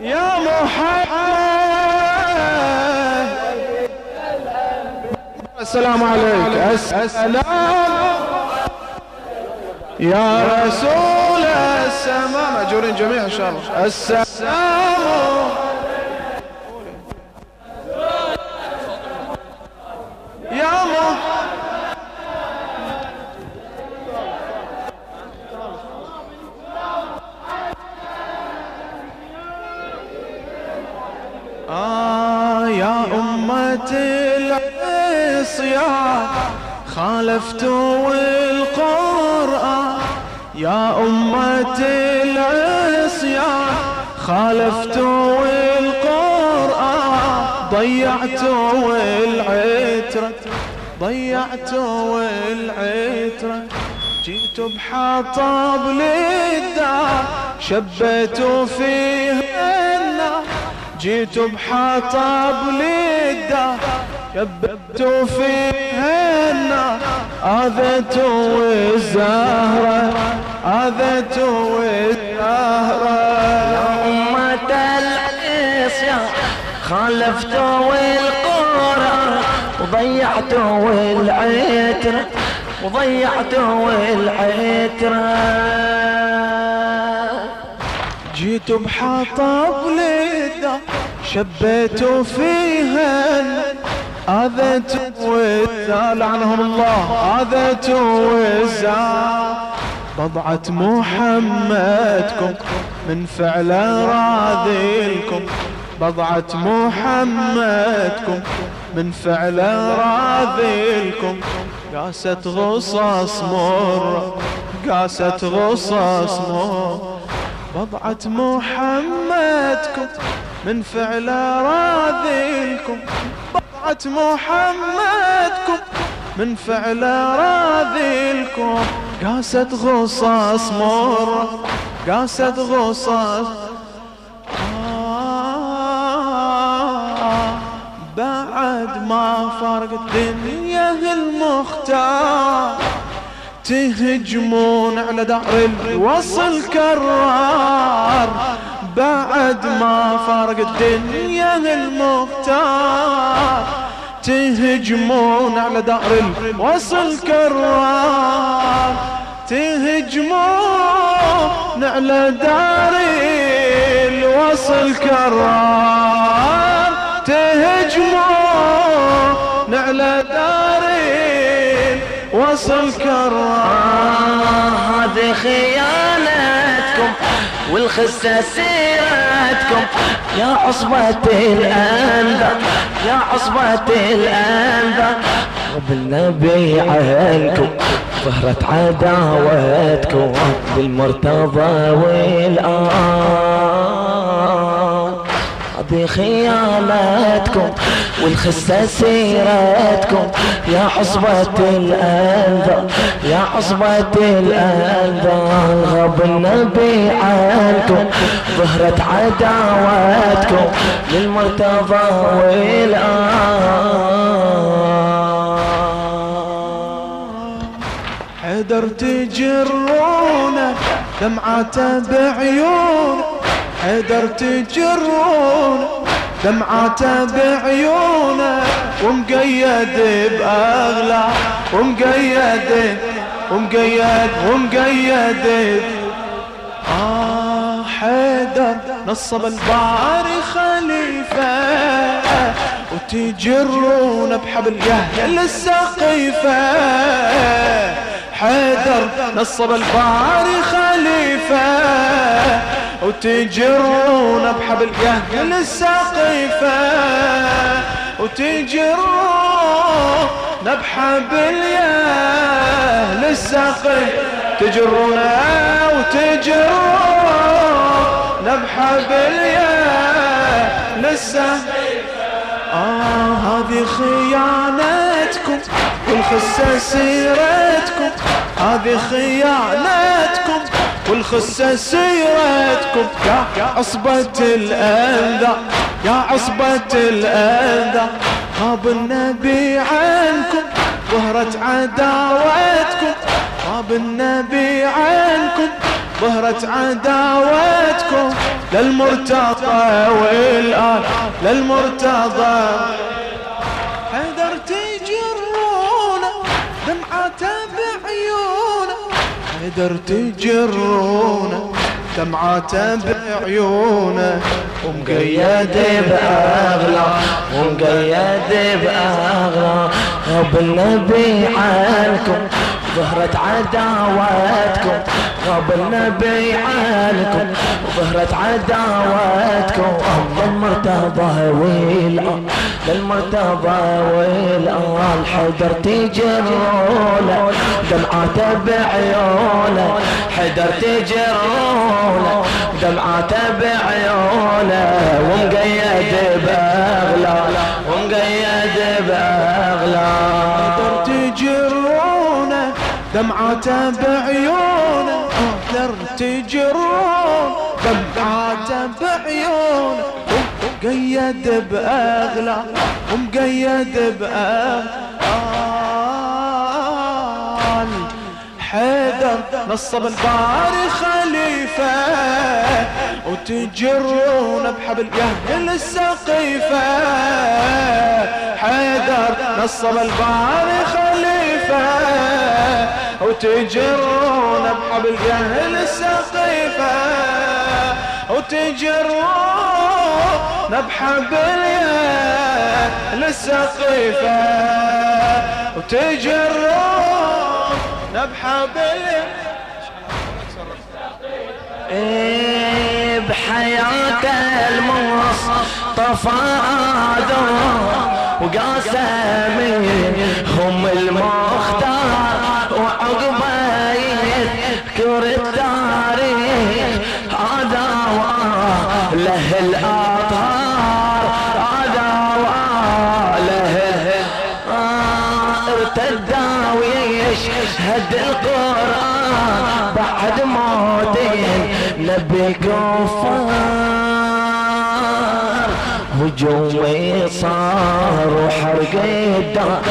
يا محمد. السلام عليك. السلام. يا رسول السماء. مأجورين جميعا إن شاء الله. السلام يا محمد آه يا العصيان خالفتوا القرآن. يا أمة العصيان. خالفتوا القرآن. ضيعتوا العترة. ضيعتوا العترة. جيتوا بحطب للدار. شبيتوا فيها جيتوا بحطب للدار شبيتوا فيها النار آذتوا الزهرة آذتوا الزهرة. أمة العصيان خالفتوا القرآن وضيعتوا العترة وضيعتوا العترة. جيتوا بحطب للدار شبيتوا فيها آذتوا الزار لعنهم الله آذتوا الزار بضعة محمدكم من فعل راذلكم. بضعة محمدكم من فعل راذلكم. قاست غصص مر قاست غصص مر. بضعة محمدكم من فعل راذلكم. بضعة محمدكم من فعل راذلكم. قاست غصص مر قاست غصص آه بعد ما فرق الدنيا المختار. تهجمون على دار الوصل كرار. بعد ما فرق الدنيا المختار تهجمون على دار الوصل كرار. تهجمون على دار الوصل كرار. تهجمون على دار وصل كرار هذه خيانتكم والخسة سيرتكم يا عصبة الأنذر يا عصبة الأنذر. وبالنبي عنكم ظهرت عداوتكم بالمرتضى والآن. هذه خيانتكم والخسة سيرتكم يا عصبة الأنذر يا عصبة الأنذر غاب النبي عنكم ظهرت عداوتكم للمرتضى والآن. حيدر تجرونه دمعته بعيونه حيدر تجرونه دمعته بعيونه ومقيد بأغلى ومقيد ومقيد ومقيد. آه حيدر نصب الباري خليفة وتجرون بحبل يهل السقيفة. حيدر نصب الباري خليفة وتجرون بحبل يهل السقيفة وتجرون بحبل يهل السقيفة تجرون وتجرون بحبل يهل السقيفة آه هذه خيانتكم. والخسة سيرتكم. هذه خيانتكم. والخسة سيرتكم. يا عصبة الأنذى يا عصبة الأنذى غاب النبي عنكم ظهرت عداوتكم. غاب النبي عنكم ظهرت عداوتكم. للمرتضى والآن. للمرتضى. حيدر تجرونه دمعته بعيونه حيدر تجرونه دمعته بعيونه ومقيد بأغلى ومقيد بأغلى وبالنبي عنكم ظهرت عداواتكم. غاب النبي عنكم ظهرت عداواتكم. للمرتضى والآن للمرتضى والآن حيدر تجرونه دمعاته بعيونه حيدر تجرونه دمعاته بعيونه ومقيد بأغلى ومقيد بأغلى حيدر تجرونه دمعاته بعيونه حيدر تجرون دمعاته بعيونه ومقيد بأغلى ومقيد بأغلى حيدر نصب الباري خليفة وتجرون بحبل يهل السقيفة. حيدر نصب الباري خليفة. وتجرون بحبل يهل السقيفة. وتجرون بحبل يهل السقيفة. وتجرون بحبل بحياة المصطفى آدم وقاسم هم المختار وعقبه يذكر التاريخ. هذا له الأطهار هذا له ارتدى ويشهد القرآن بعد موتين نبي كفار هجومي صار وحرق الدار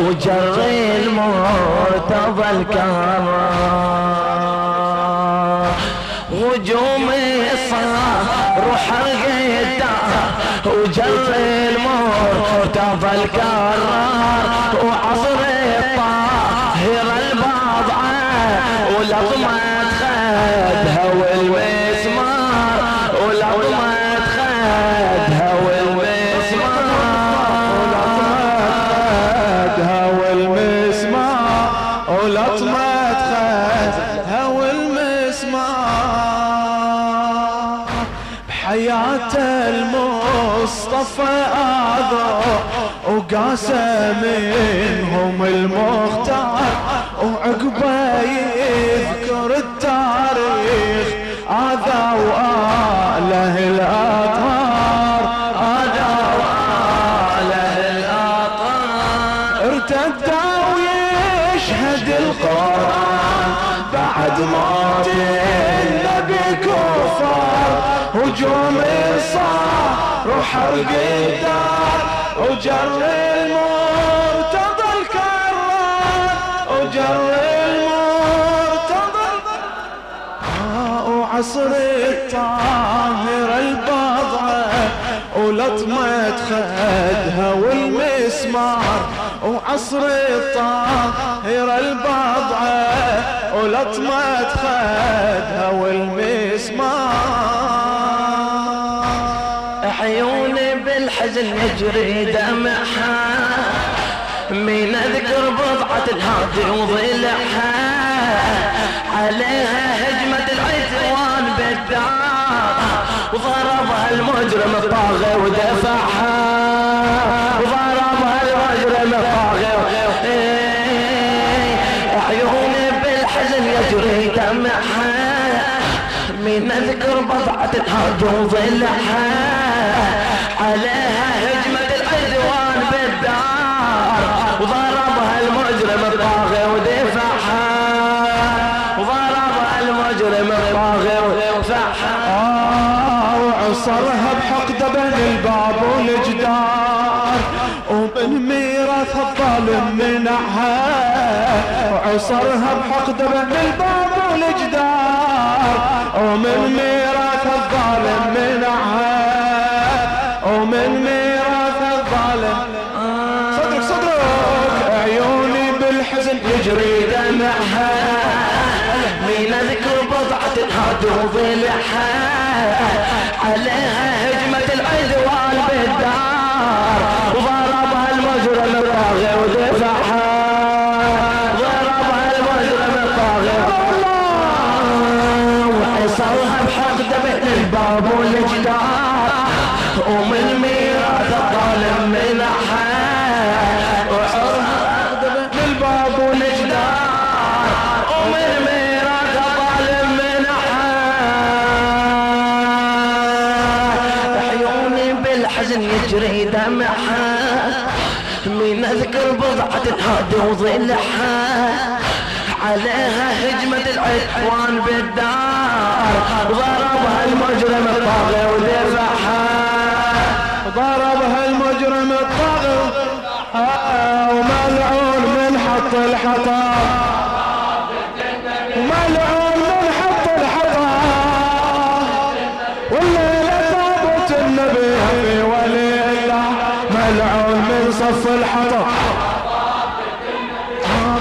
وجري المرتضى الكرار. هجومي صار وحرق الدار وجري المرتضى الكرار. وعصر الطاهر البضعة ولطمة وقاسى منهم المختار. وعقبه يذكر التاريخ آذى وآله الأطهار. آذى وآله الأطهار. ارتدى ويشهد القرآن. بعد موت النبي كفار. هجوم صار وحرق الدار وجر وجر المرتضى وعصر الطاهر البضعة ولطمة خدها والمسمار. وعصر الطاهر البضعة ولطمة خدها والمسمار. عيوني بالحزن يجري دمعها. من أذكر بضعة الهادي وضلعها عليها هجمة العدوان بالدار وضربها المجرم الطاغي ودفعها. وضربها المجرم الطاغي عيوني بالحزن يجري دمعها. من اذكر بضعة الهاج وضلعها عليها صرها بحق دبن الباب والجدار ومن ميراث الظالم منعها وعصرها بحق دبن الباب والجدار ومن ميراث الظالم منعها ومن ميراث الظالم صدرك صدرك. عيوني بالحزن يجري دمعها. من أذكر وضلعها عليها هجمة العدوان اذكر بضعة الهادي وضلعها عليها هجمة العدوان بالدار. ضربها المجرم الطاغي ودفعها ضربها المجرم الطاغي وملعون من حط الحطام الحطب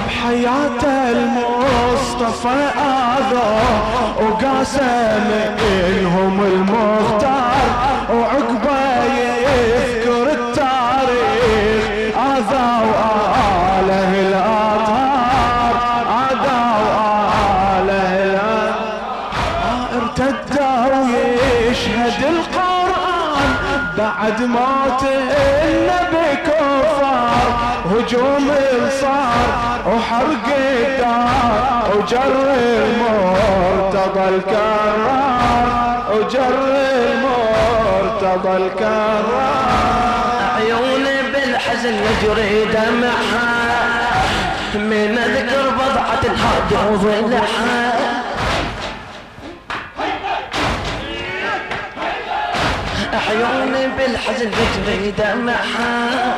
بحياة المصطفى آذى وقاسم إنهم المختار وعقبة يذكر التاريخ آذى وآله الأطهار آذى وآله الأطهار ارتدى ويشهد القرآن بعد موت النبي كفار هجوم صار وحرق الدار وجر المرتضى الكرار وجر المرتضى الكرار. عيوني بالحزن يجري دمعها من أذكر بضعة الهادي وضلعها. عيوني بالحزن يجري دمعها.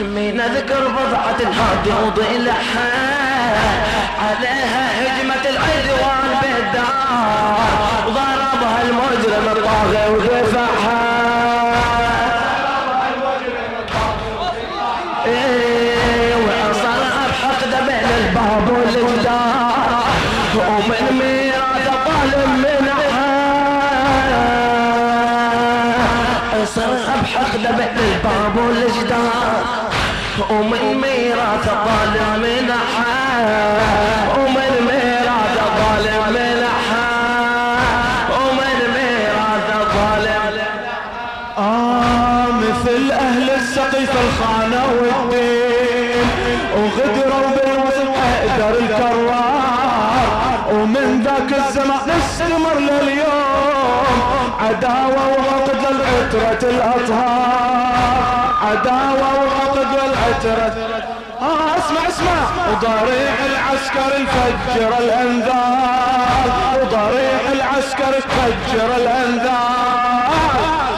من أذكر بضعة الهادي وضلعها. عليها هجمة العدوان بالدار ضربها المجرم الطاغي ودفعها بين الباب والجدار ومن ميراث ظالم منعها ومن ميراث ظالم منعها ومن ميراث ظالم آه مثل أهل السقيف الخانة والدين. وغدروا بالوصف حيدر الكرار. ومن ذاك الزمان نستمر لليوم. عداوة وحقد للعترة الأطهار. عداوة وحقد للعترة آه اسمع اسمع. وضريح العسكر الفجر الأنذار. وضريح العسكر الفجر الأنذار.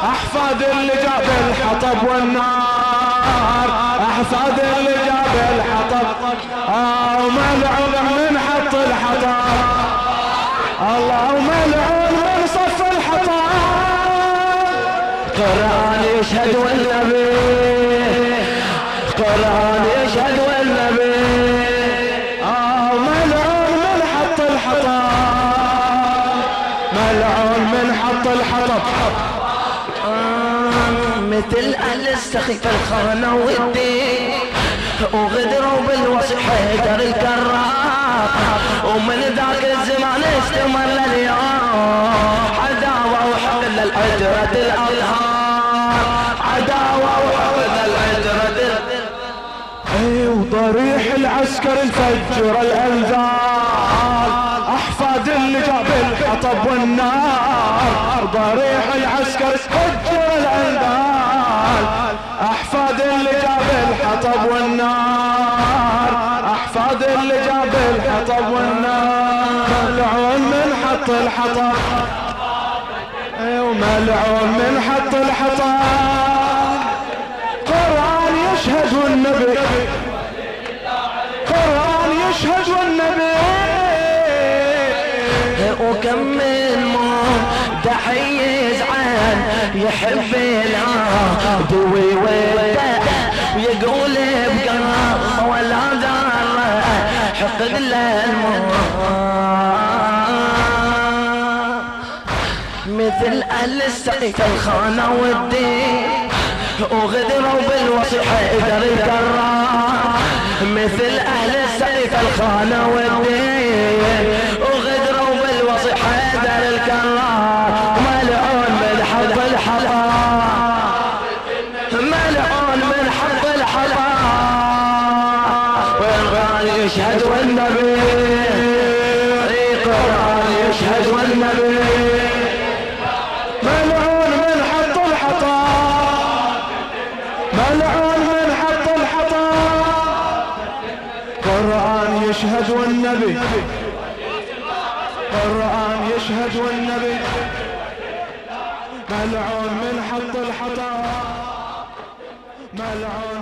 أحفاد اللي جاب الحطب والنار. أحفاد اللي جاب الحطب. آه وملعون من حط الحطب. الله وملعون قرآن يشهد والنبي. قرآن يشهد والنبي. آه ملعون من حط الحطب. ملعون من حط الحطب. آه، مثل السخيف الخانة والدين وغدروا بالوصف حيدر الكرار ومن ذاك الزمان استمر لليوم العسكر الفجر الأنذار. أحفاد اللي جاب الحطب والنار. ضريح العسكر فجر الأنذار. أحفاد اللي جاب الحطب والنار. أحفاد اللي جاب الحطب والنار. ملعون من حط الحطب. وملعون من حط الحطب. يم الموت دحي يزعل يحب العهد ويودع يقول بقرا ولا دار حقد للموت. مثل أهل السقيت الخانة والدين وغدروا بالوصي حيدر الدرا مثل أهل السقيت الخانة والدين يشهد والنبي. القرآن يشهد والنبي. ملعون من حط الحطام ملعون